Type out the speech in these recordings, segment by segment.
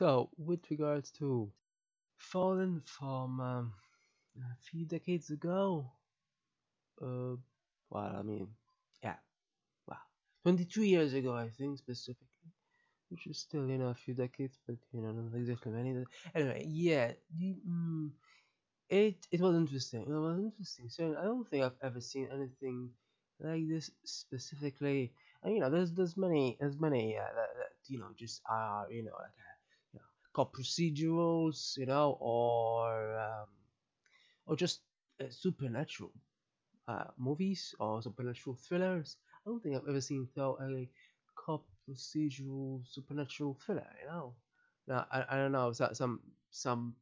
So, with regards to Fallen from um, a few decades ago, uh, well, I mean, yeah, well, 22 years ago, I think specifically, which is still, you know, a few decades, but you know, not exactly many. Anyway, yeah, the, mm, it it was interesting. It was interesting. So I don't think I've ever seen anything like this specifically. And you know, there's there's many there's many uh, that, that you know just are you know like called procedurals, you know, or um, or just uh, supernatural uh, movies or supernatural thrillers. I don't think I've ever seen though a cop procedural supernatural thriller. You know, now I, I don't know. So- Some some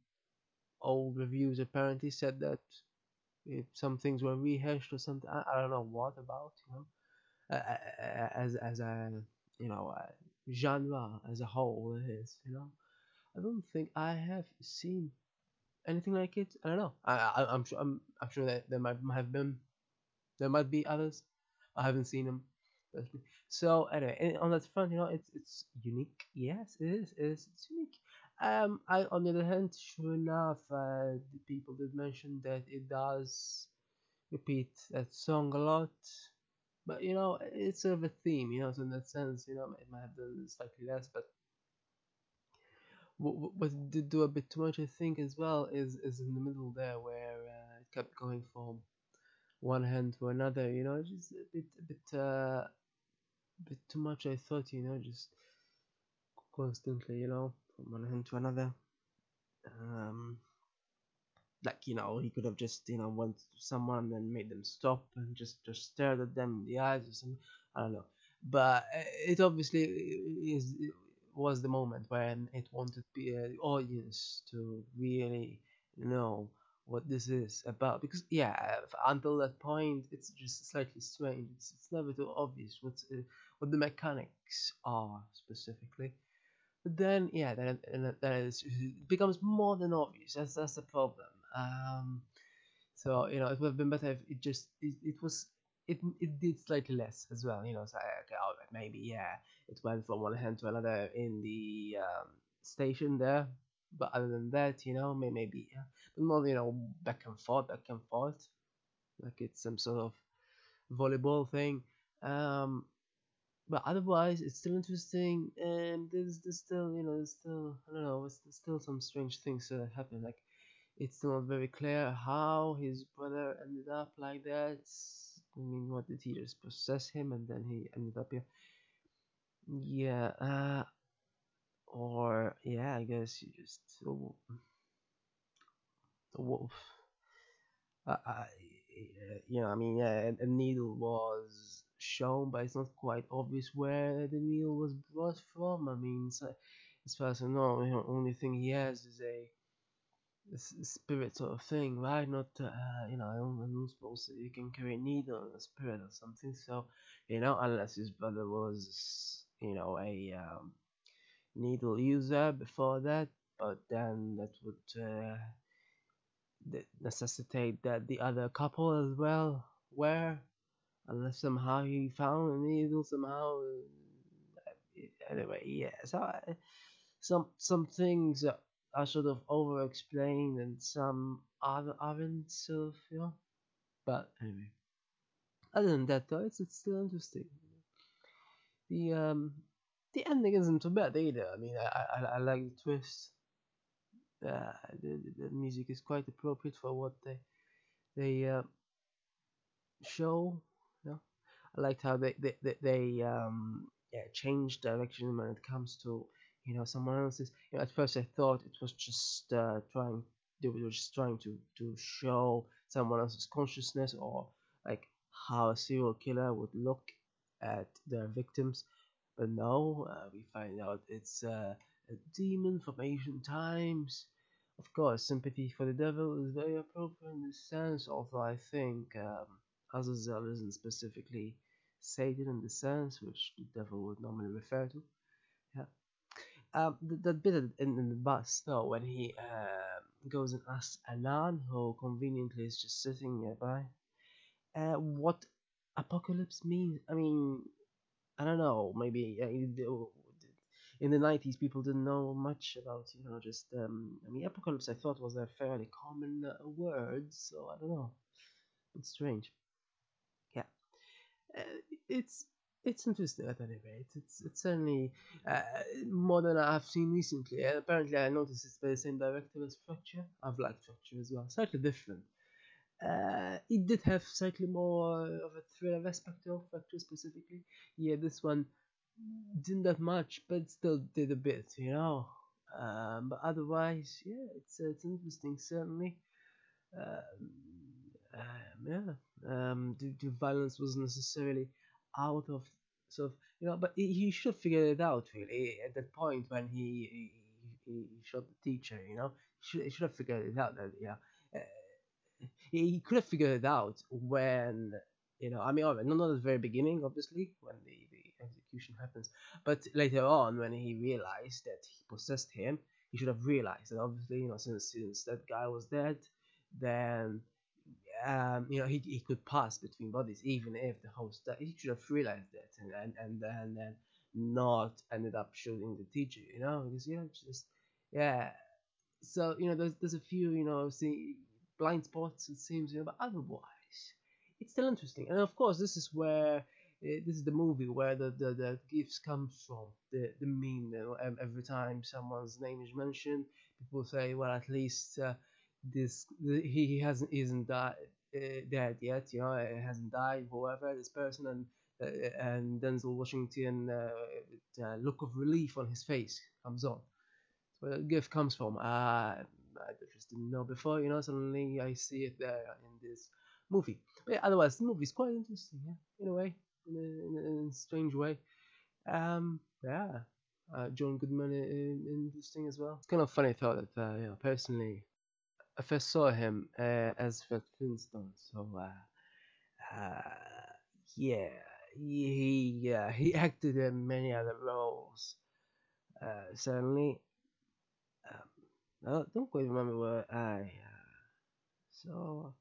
old reviews apparently said that some things were rehashed or something. I, I don't know what about. You know, uh, as as a you know uh, genre as a whole it is. You know, I don't think I have seen anything like it. I don't know. I, I I'm sure I'm I'm sure that there might have been there might be others. I haven't seen them. So anyway, on that front, you know, it's it's unique. Yes, it is. It is. It's unique. Um, I on the other hand, sure enough, uh, the people did mention that it does repeat that song a lot. But you know, it's sort of a theme, you know. So in that sense, you know, it might have done slightly less. But what, what did do a bit too much, I think, as well, is is in the middle there where uh, it kept going from one hand to another. You know, just a bit a bit uh, bit too much. I thought, you know, just constantly, you know, from one hand to another. Um, like you know, he could have just you know went to someone and made them stop and just just stared at them in the eyes or something. I don't know, but uh, it obviously is was the moment when it wanted the uh, audience to really know what this is about because yeah until that point it's just slightly strange it's, it's never too obvious what's uh, what the mechanics are specifically but then, yeah, then, then it becomes more than obvious. That's that's the problem. Um, so you know, it would have been better if it just it, it was it it did slightly less as well. You know, so I- okay, all right, maybe yeah, it went from one hand to another in the um, station there. But other than that, you know, may, maybe yeah, but not you know back and forth, back and forth, like it's some sort of volleyball thing. Um, but otherwise it's still interesting and there's there's still you know there's still I don't know there's, there's still some strange things that happen like it's still not very clear how his brother ended up like that I mean what did he just possess him and then he ended up here yeah uh or yeah I guess you just the wolf. uh, uh, you know, I mean, yeah, a, needle was shown, but it's not quite obvious where the needle was brought from. I mean, as far as I know, the only thing he has is a, spirit sort of thing, right? Not, uh, you know, I don't, I don't suppose that you can carry a needle a spirit or something. So, you know, unless his brother was, you know, a um, needle user before that, but then that would. Uh, necessitate that the other couple as well were, unless somehow he found a needle somehow. uh, Anyway, yeah. So I, some some things are sort of over explained and some other aren't you know. But anyway, other than that though, it's it's still interesting. The um the ending isn't too bad either. I mean, I I, I like the twist. Uh, the, the the music is quite appropriate for what they they uh, show. You know, I liked how they they they, they um yeah change direction when it comes to you know someone else's. You know, at first I thought it was just uh, trying they were just trying to to show someone else's consciousness or like how a serial killer would look at their victims. But no, uh, we find out it's uh, a demon from ancient times. Of course, sympathy for the devil is very appropriate in this sense, although I think um, Azazel isn't specifically Satan in the sense which the devil would normally refer to. Yeah. Um, th- that bit in, in the bus, though, when he um goes and asks Anan, who conveniently is just sitting nearby, uh, what apocalypse means. I mean, I don't know. Maybe uh, in the 90s people didn't know much about you know just um, i mean apocalypse i thought was a fairly common uh, word so i don't know it's strange yeah uh, it's it's interesting at any rate it's it's certainly uh, more than i've seen recently and apparently i noticed it's by the same director as fracture i've liked fracture as well slightly different uh, it did have slightly more of a thriller aspect of Fracture specifically. Yeah, this one didn't that much, but still did a bit, you know. Um, but otherwise, yeah, it's uh, it's interesting certainly. Um, um, yeah, um, the, the violence wasn't necessarily out of sort of you know, but he, should have figured it out really at that point when he he, he shot the teacher, you know, he should he should have figured it out that yeah. Uh, he, could have figured it out when you know, I mean, not at the very beginning, obviously, when the, the execution happens, but later on, when he realized that he possessed him, he should have realized that obviously, you know, since, since that guy was dead, then, um, you know, he, he could pass between bodies, even if the host. He should have realized that and, and, and, then not ended up shooting the teacher, you know, because, you know, just, yeah. So, you know, there's, there's a few, you know, see, blind spots, it seems, you know, but otherwise, it's still interesting. And of course, this is where uh, this is the movie where the, the, the gifts comes from. The the meme. You know, every time someone's name is mentioned, people say, well, at least uh, this he, he hasn't isn't died, uh, dead yet. You know, it hasn't died. Whoever this person and. Uh, and Denzel Washington, uh, look of relief on his face comes on. Where the gift comes from. Uh, I just didn't know before, you know. Suddenly I see it there in this movie. But yeah, otherwise, the movie is quite interesting, yeah, in a way, in a, in a, in a strange way. Um, yeah, uh, John Goodman is interesting as well. It's kind of funny thought that, uh, you know, personally, I first saw him uh, as Fred Flintstone, so uh, uh, yeah, he he, uh, he acted in many other roles. Uh, certainly, um, I don't quite remember where I uh, saw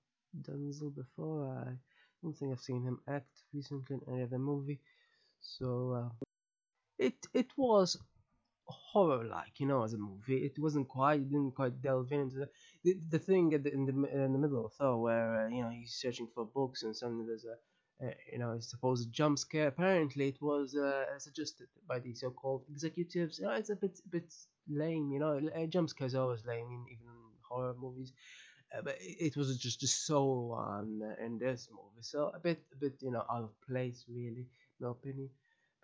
Denzel before. I don't think I've seen him act recently in any other movie. So uh, it it was horror like, you know, as a movie. It wasn't quite, it didn't quite delve into the the, the thing the, in the in the middle of Thor where uh, you know he's searching for books and suddenly there's a uh, you know, supposed jump scare. Apparently, it was uh, suggested by the so-called executives. You know, it's a bit, bit lame. You know, jump scares are always lame, in, even in horror movies. Uh, but it, was just, just so on in this movie, so a bit, a bit, you know, out of place, really, in my opinion.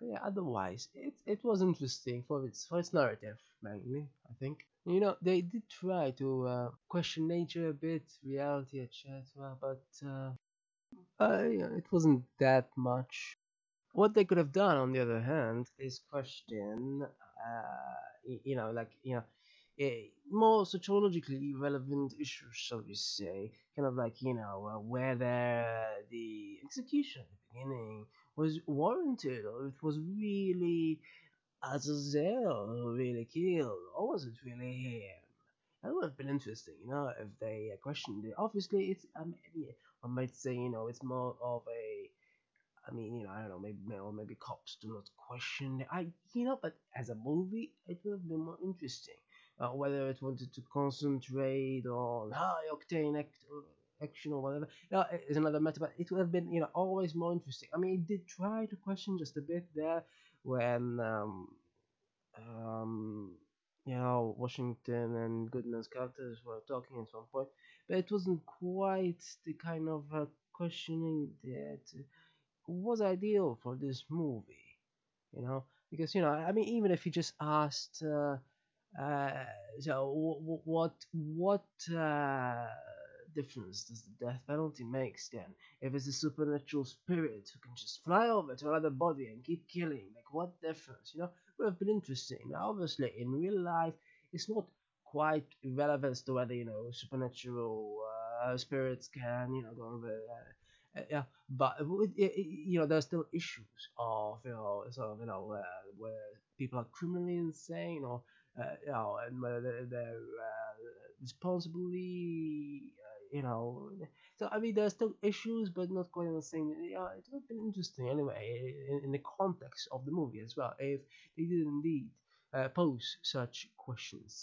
Yeah, otherwise, it it was interesting for its for its narrative mainly, I think. You know, they did try to uh, question nature a bit, reality, etc. But uh, uh, yeah, it wasn't that much. What they could have done, on the other hand, is question, uh, you know, like you know, a more sociologically relevant issues, shall we say, kind of like you know uh, whether the execution at the beginning was warranted it was really Azazel who really killed, or was it really him? That would have been interesting, you know, if they uh, questioned it. Obviously, it's um, yeah, I might say, you know, it's more of a I mean, you know, I don't know, maybe or maybe cops do not question. I, you know, but as a movie, it would have been more interesting uh, whether it wanted to concentrate on high octane act, action or whatever. Know, is another matter, but it would have been you know always more interesting. I mean, it did try to question just a bit there when um, um, you know Washington and Goodman's characters were talking at some point, but it wasn't quite the kind of uh, questioning that was ideal for this movie. You know, because you know, I mean, even if you just asked. Uh, uh, so what what uh, difference does the death penalty make, then? If it's a supernatural spirit who can just fly over to another body and keep killing, like what difference? You know, would have been interesting. Now, obviously, in real life, it's not quite irrelevant to whether you know supernatural uh, spirits can you know go over. Uh, yeah, but you know there's still issues of you know sort of you know uh, where people are criminally insane or uh, you know, and whether they're uh, responsibly, uh, you know. So I mean, there's still issues, but not quite the same. Yeah, it would have been interesting anyway in, in, the context of the movie as well if they did indeed uh, pose such questions.